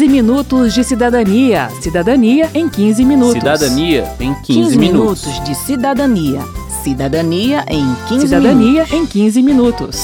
15 minutos de cidadania. Cidadania em 15 minutos. Cidadania em 15, 15 minutos. minutos de cidadania. Cidadania em 15 Cidadania minutos. em 15 minutos.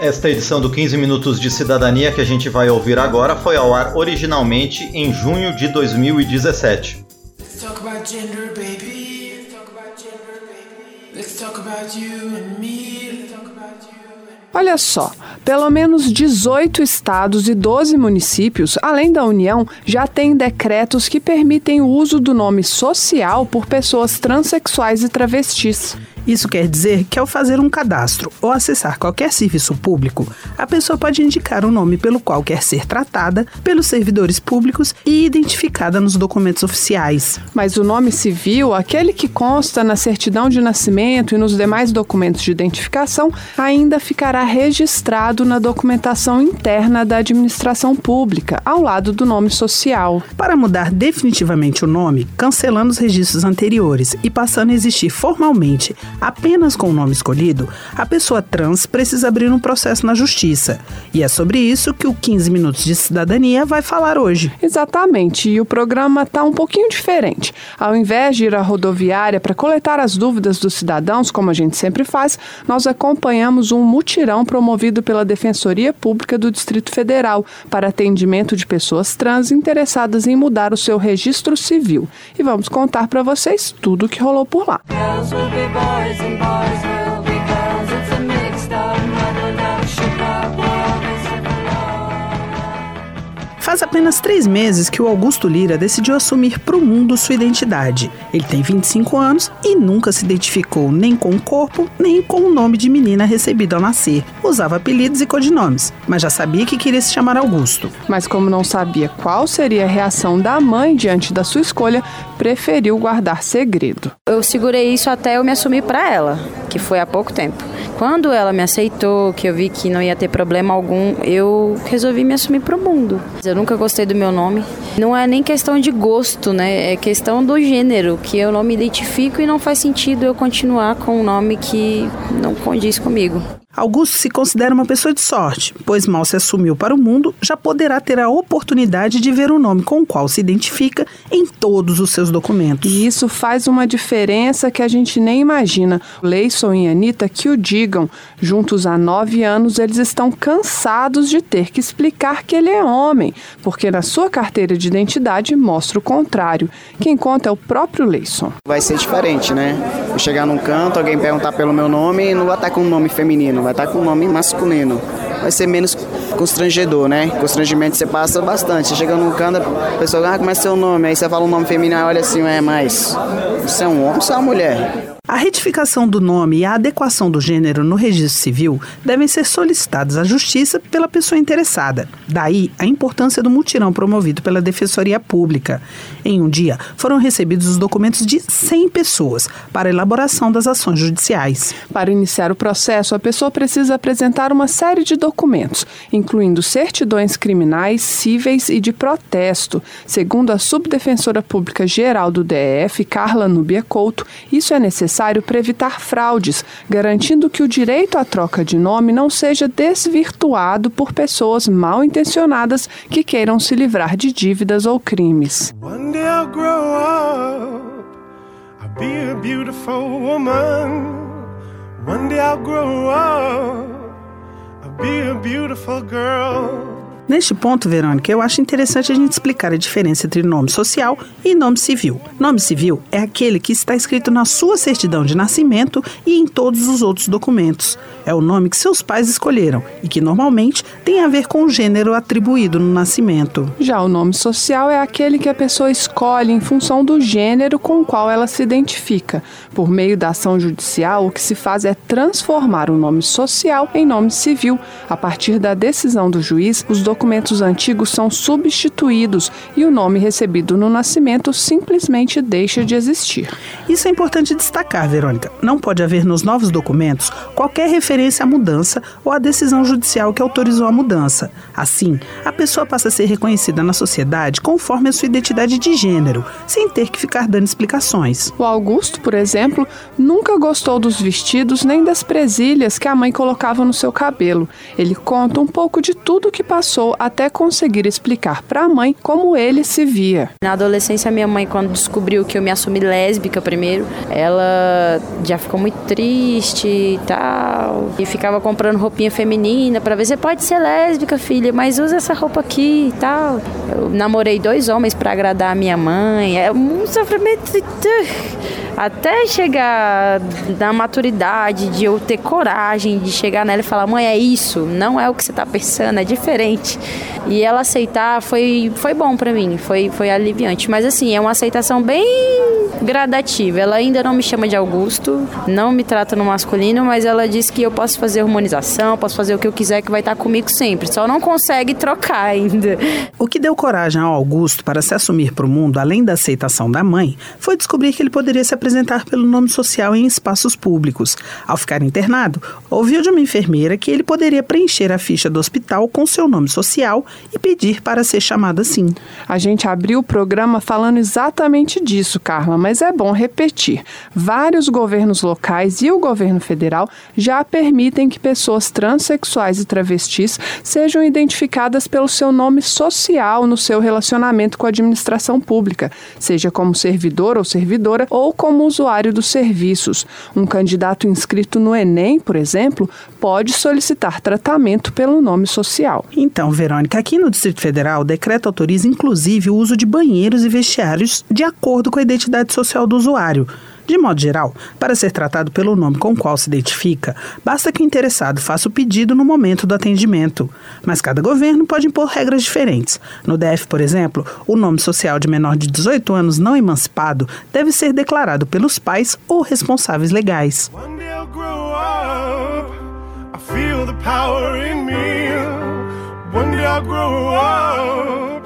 Esta edição do 15 Minutos de Cidadania que a gente vai ouvir agora foi ao ar originalmente em junho de 2017. Let's talk about gender, baby. Let's talk about gender, baby. Let's talk about you and me. Let's talk about you. Olha só, pelo menos 18 estados e 12 municípios, além da União, já têm decretos que permitem o uso do nome social por pessoas transexuais e travestis. Isso quer dizer que ao fazer um cadastro ou acessar qualquer serviço público, a pessoa pode indicar o nome pelo qual quer ser tratada pelos servidores públicos e identificada nos documentos oficiais. Mas o nome civil, aquele que consta na certidão de nascimento e nos demais documentos de identificação, ainda ficará registrado na documentação interna da administração pública, ao lado do nome social. Para mudar definitivamente o nome, cancelando os registros anteriores e passando a existir formalmente apenas com o nome escolhido, a pessoa trans precisa abrir um processo na justiça. E é sobre isso que o 15 Minutos de Cidadania vai falar hoje. Exatamente, e o programa está um pouquinho diferente. Ao invés de ir à rodoviária para coletar as dúvidas dos cidadãos, como a gente sempre faz, nós acompanhamos um mutirão promovido pela Defensoria Pública do Distrito Federal para atendimento de pessoas trans interessadas em mudar o seu registro civil. E vamos contar para vocês tudo o que rolou por lá. Girls Faz apenas três meses que o Augusto Lira decidiu assumir para o mundo sua identidade. Ele tem 25 anos e nunca se identificou nem com o corpo, nem com o nome de menina recebido ao nascer. Usava apelidos e codinomes, mas já sabia que queria se chamar Augusto. Mas como não sabia qual seria a reação da mãe diante da sua escolha, preferiu guardar segredo. Eu segurei isso até eu me assumir para ela, que foi há pouco tempo. Quando ela me aceitou, que eu vi que não ia ter problema algum, eu resolvi me assumir pro mundo. Eu nunca gostei do meu nome. Não é nem questão de gosto, né? É questão do gênero, que eu não me identifico e não faz sentido eu continuar com um nome que não condiz comigo. Augusto se considera uma pessoa de sorte, pois mal se assumiu para o mundo, já poderá ter a oportunidade de ver o nome com o qual se identifica em todos os seus documentos. E isso faz uma diferença que a gente nem imagina. Leison e Anitta que o digam. Juntos há nove anos, eles estão cansados de ter que explicar que ele é homem, porque na sua carteira de identidade mostra o contrário. Quem conta é o próprio Leison. Vai ser diferente, né? Eu chegar num canto, alguém perguntar pelo meu nome e não vai estar com um nome feminino, vai estar com um nome masculino. Vai ser menos constrangedor, né? Constrangimento você passa bastante. Você chega num canto, a pessoa, ah, como é seu nome? Aí você fala um nome feminino, olha assim, é, mas você é um homem ou é uma mulher? A retificação do nome e a adequação do gênero no registro civil devem ser solicitados à Justiça pela pessoa interessada. Daí a importância do mutirão promovido pela Defensoria Pública. Em um dia, foram recebidos os documentos de 100 pessoas para elaboração das ações judiciais. Para iniciar o processo, a pessoa precisa apresentar uma série de documentos, incluindo certidões criminais, cíveis e de protesto. Segundo a Subdefensora Pública Geral do DF, Carla Núbia Couto, isso é necessário para evitar fraudes, garantindo que o direito à troca de nome não seja desvirtuado por pessoas mal intencionadas que queiram se livrar de dívidas ou crimes. One day I'll grow up. I'll be a beautiful girl. Neste ponto, Verônica, eu acho interessante a gente explicar a diferença entre nome social e nome civil. Nome civil é aquele que está escrito na sua certidão de nascimento e em todos os outros documentos. É o nome que seus pais escolheram e que normalmente tem a ver com o gênero atribuído no nascimento. Já o nome social é aquele que a pessoa escolhe em função do gênero com o qual ela se identifica. Por meio da ação judicial, o que se faz é transformar o nome social em nome civil. A partir da decisão do juiz, os documentos antigos são substituídos e o nome recebido no nascimento simplesmente deixa de existir. Isso é importante destacar, Verônica. Não pode haver nos novos documentos qualquer referência à mudança ou à decisão judicial que autorizou a mudança. Assim, a pessoa passa a ser reconhecida na sociedade conforme a sua identidade de gênero, sem ter que ficar dando explicações. O Augusto, por exemplo, nunca gostou dos vestidos nem das presilhas que a mãe colocava no seu cabelo. Ele conta um pouco de tudo o que passou passou até conseguir explicar para a mãe como ele se via. Na adolescência, minha mãe, quando descobriu que eu me assumi lésbica primeiro, ela já ficou muito triste e tal. E ficava comprando roupinha feminina para ver se pode ser lésbica, filha, mas usa essa roupa aqui e tal. Eu namorei dois homens para agradar a minha mãe. É um sofrimento. Até chegar na maturidade, de eu ter coragem de chegar nela e falar: mãe, é isso, não é o que você tá pensando, é diferente. E ela aceitar foi, foi bom para mim, foi, foi aliviante. Mas assim, é uma aceitação bem gradativa. Ela ainda não me chama de Augusto, não me trata no masculino, mas ela diz que eu posso fazer harmonização, posso fazer o que eu quiser, que vai estar comigo sempre. Só não consegue trocar ainda. O que deu coragem ao Augusto para se assumir para o mundo, além da aceitação da mãe, foi descobrir que ele poderia se apresentar pelo nome social em espaços públicos. Ao ficar internado, ouviu de uma enfermeira que ele poderia preencher a ficha do hospital com seu nome social e pedir para ser chamado assim. A gente abriu o programa falando exatamente disso, Carla, mas é bom repetir. Vários governos locais e o governo federal já permitem que pessoas transexuais e travestis sejam identificadas pelo seu nome social no seu relacionamento com a administração pública, seja como servidor ou servidora ou como usuário dos serviços. Um candidato inscrito no Enem, por exemplo, pode solicitar tratamento pelo nome social. Então, Verônica, aqui no Distrito Federal, o decreto autoriza inclusive o uso de banheiros e vestiários de acordo com a identidade social do usuário. De modo geral, para ser tratado pelo nome com o qual se identifica, basta que o interessado faça o pedido no momento do atendimento. Mas cada governo pode impor regras diferentes. No DF, por exemplo, o nome social de menor de 18 anos não emancipado deve ser declarado pelos pais ou responsáveis legais. One day I'll grow up.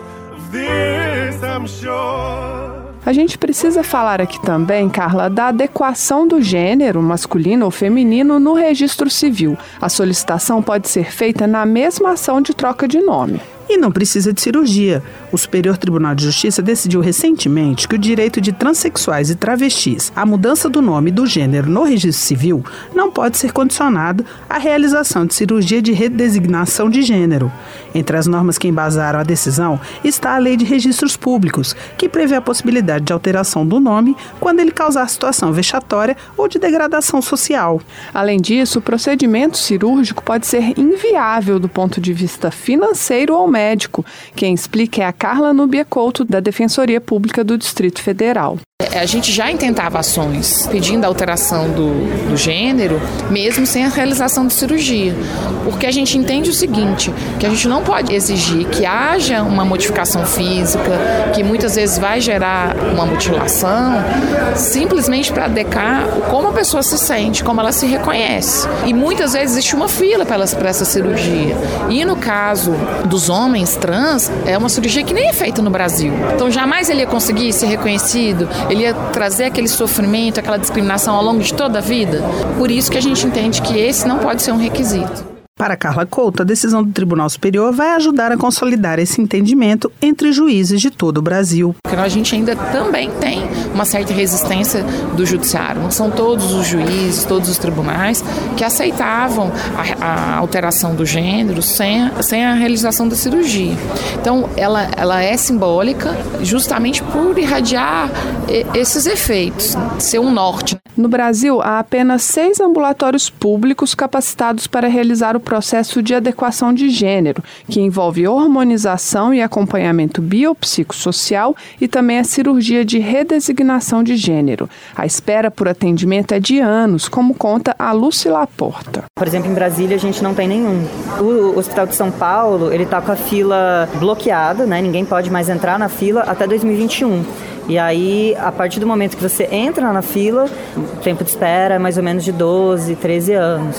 This I'm sure. A gente precisa falar aqui também, Carla, da adequação do gênero, masculino ou feminino, no registro civil. A solicitação pode ser feita na mesma ação de troca de nome. E não precisa de cirurgia. O Superior Tribunal de Justiça decidiu recentemente que o direito de transexuais e travestis à mudança do nome e do gênero no registro civil não pode ser condicionado à realização de cirurgia de redesignação de gênero. Entre as normas que embasaram a decisão está a Lei de Registros Públicos, que prevê a possibilidade de alteração do nome quando ele causar situação vexatória ou de degradação social. Além disso, o procedimento cirúrgico pode ser inviável do ponto de vista financeiro ou médico. Quem explica é a Carla Nubia Couto, da Defensoria Pública do Distrito Federal. É, A gente já intentava ações pedindo a alteração do, do gênero, mesmo sem a realização de cirurgia. Porque a gente entende o seguinte, que a gente não pode exigir que haja uma modificação física, que muitas vezes vai gerar uma mutilação, simplesmente para adequar como a pessoa se sente, como ela se reconhece. E muitas vezes existe uma fila para essa cirurgia. E no caso dos homens trans, é uma cirurgia que nem é feita no Brasil. Então jamais ele ia conseguir ser reconhecido, ele ia trazer aquele sofrimento, aquela discriminação ao longo de toda a vida. Por isso que a gente entende que esse não pode ser um requisito. Para Carla Couto, a decisão do Tribunal Superior vai ajudar a consolidar esse entendimento entre juízes de todo o Brasil. A gente ainda também tem uma certa resistência do judiciário. Não são todos os juízes, todos os tribunais que aceitavam a, a alteração do gênero sem, a- sem a realização da cirurgia. Então, ela, ela é simbólica justamente por irradiar esses efeitos, ser um norte. No Brasil, há apenas seis ambulatórios públicos capacitados para realizar o processo de adequação de gênero, que envolve hormonização e acompanhamento biopsicossocial e também a cirurgia de redesignação de gênero. A espera por atendimento é de anos, como conta a Lucy Laporta. Por exemplo, em Brasília a gente não tem nenhum. O Hospital de São Paulo, ele tá com a fila bloqueada, né? Ninguém pode mais entrar na fila até 2021. E aí, a partir do momento que você entra na fila, o tempo de espera é mais ou menos de 12, 13 anos.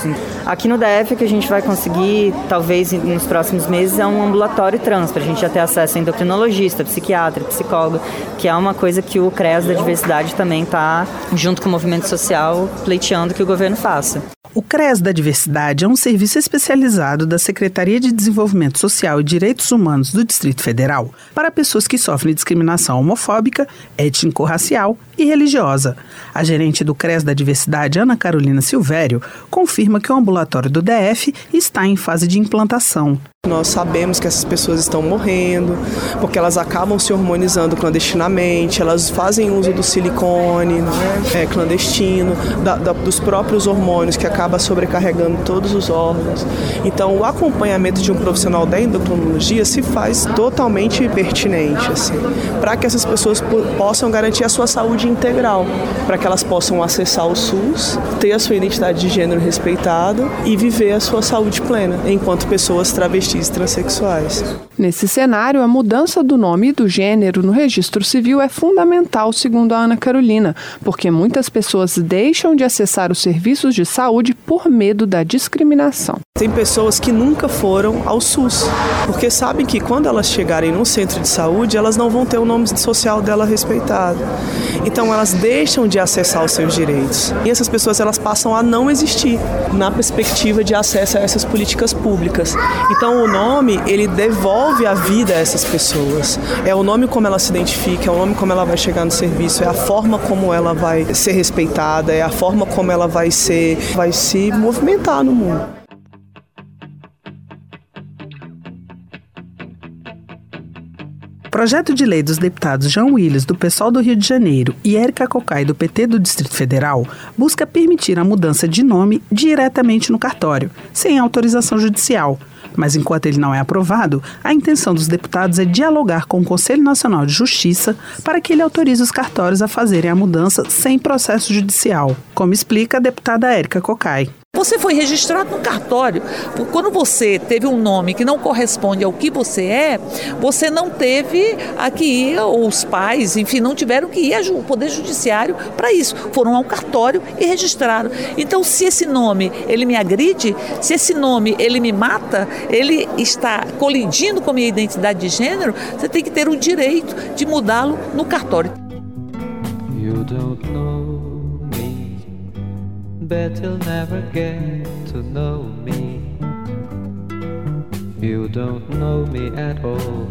Aqui no DF, o que a gente vai conseguir, talvez nos próximos meses, é um ambulatório trans, para a gente já ter acesso a endocrinologista, psiquiatra, psicólogo, que é uma coisa que o CREAS da diversidade também está, junto com o movimento social, pleiteando que o governo faça. O CRES da Diversidade é um serviço especializado da Secretaria de Desenvolvimento Social e Direitos Humanos do Distrito Federal para pessoas que sofrem discriminação homofóbica, étnico-racial e religiosa. A gerente do CRES da Diversidade, Ana Carolina Silvério, confirma que o ambulatório do DF está em fase de implantação. Nós sabemos que essas pessoas estão morrendo, porque elas acabam se hormonizando clandestinamente, elas fazem uso do silicone né, é, clandestino, da, da, dos próprios hormônios que acaba sobrecarregando todos os órgãos. Então, o acompanhamento de um profissional da endocrinologia se faz totalmente pertinente, assim, para que essas pessoas possam garantir a sua saúde integral, para que elas possam acessar o SUS, ter a sua identidade de gênero respeitada e viver a sua saúde plena, enquanto pessoas travestis e transexuais. Nesse cenário, a mudança do nome e do gênero no registro civil é fundamental, segundo a Ana Carolina, porque muitas pessoas deixam de acessar os serviços de saúde por medo da discriminação. Tem pessoas que nunca foram ao SUS, porque sabem que quando elas chegarem num centro de saúde, elas não vão ter o nome social dela respeitado. Então elas deixam de acessar os seus direitos. E essas pessoas elas passam a não existir na perspectiva de acesso a essas políticas públicas. Então o nome, ele devolve a vida a essas pessoas. É o nome como ela se identifica, é o nome como ela vai chegar no serviço, é a forma como ela vai ser respeitada, é a forma como ela vai ser, vai se movimentar no mundo. Projeto de lei dos deputados João Willis, do PSOL do Rio de Janeiro, e Érica Cocai, do PT do Distrito Federal, busca permitir a mudança de nome diretamente no cartório, sem autorização judicial. Mas enquanto ele não é aprovado, a intenção dos deputados é dialogar com o Conselho Nacional de Justiça para que ele autorize os cartórios a fazerem a mudança sem processo judicial, como explica a deputada Érica Cocai. Você foi registrado no cartório. Quando você teve um nome que não corresponde ao que você é, você não teve a que ir, ou os pais, enfim, não tiveram que ir ao Poder Judiciário para isso. Foram ao cartório e registraram. Então, se esse nome ele me agride, se esse nome ele me mata, ele está colidindo com a minha identidade de gênero, você tem que ter o direito de mudá-lo no cartório. You don't know bet you'll never get to know me. You don't know me at all.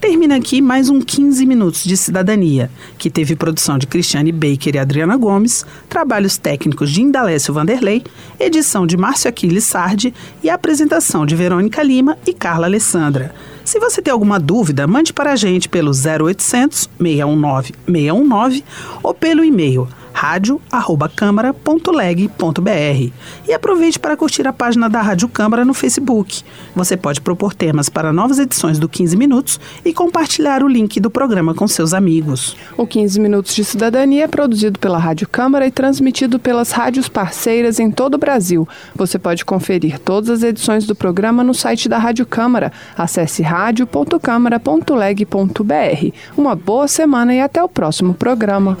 Termina aqui mais um 15 minutos de cidadania, que teve produção de Cristiane Baker e Adriana Gomes, trabalhos técnicos de Indalécio Vanderlei, edição de Márcio Aquiles Sardi e apresentação de Verônica Lima e Carla Alessandra. Se você tem alguma dúvida, mande para a gente pelo 0800 619 619 ou pelo e-mail rádio@câmara.leg.br. E aproveite para curtir a página da Rádio Câmara no Facebook. Você pode propor temas para novas edições do 15 Minutos e compartilhar o link do programa com seus amigos. O 15 Minutos de Cidadania é produzido pela Rádio Câmara e transmitido pelas rádios parceiras em todo o Brasil. Você pode conferir todas as edições do programa no site da Rádio Câmara. Acesse rádio.câmara.leg.br. Uma boa semana e até o próximo programa.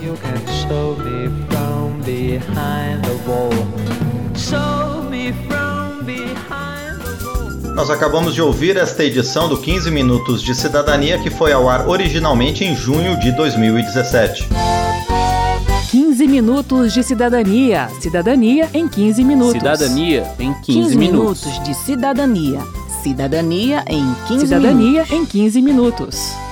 From behind the wall. Show me from behind the wall. Nós acabamos de ouvir esta edição do 15 Minutos de Cidadania que foi ao ar originalmente em junho de 2017. 15 minutos de cidadania. Cidadania em 15 minutos. Cidadania em 15, 15 minutos. minutos de cidadania. Cidadania em 15 Cidadania minutos. em 15 minutos.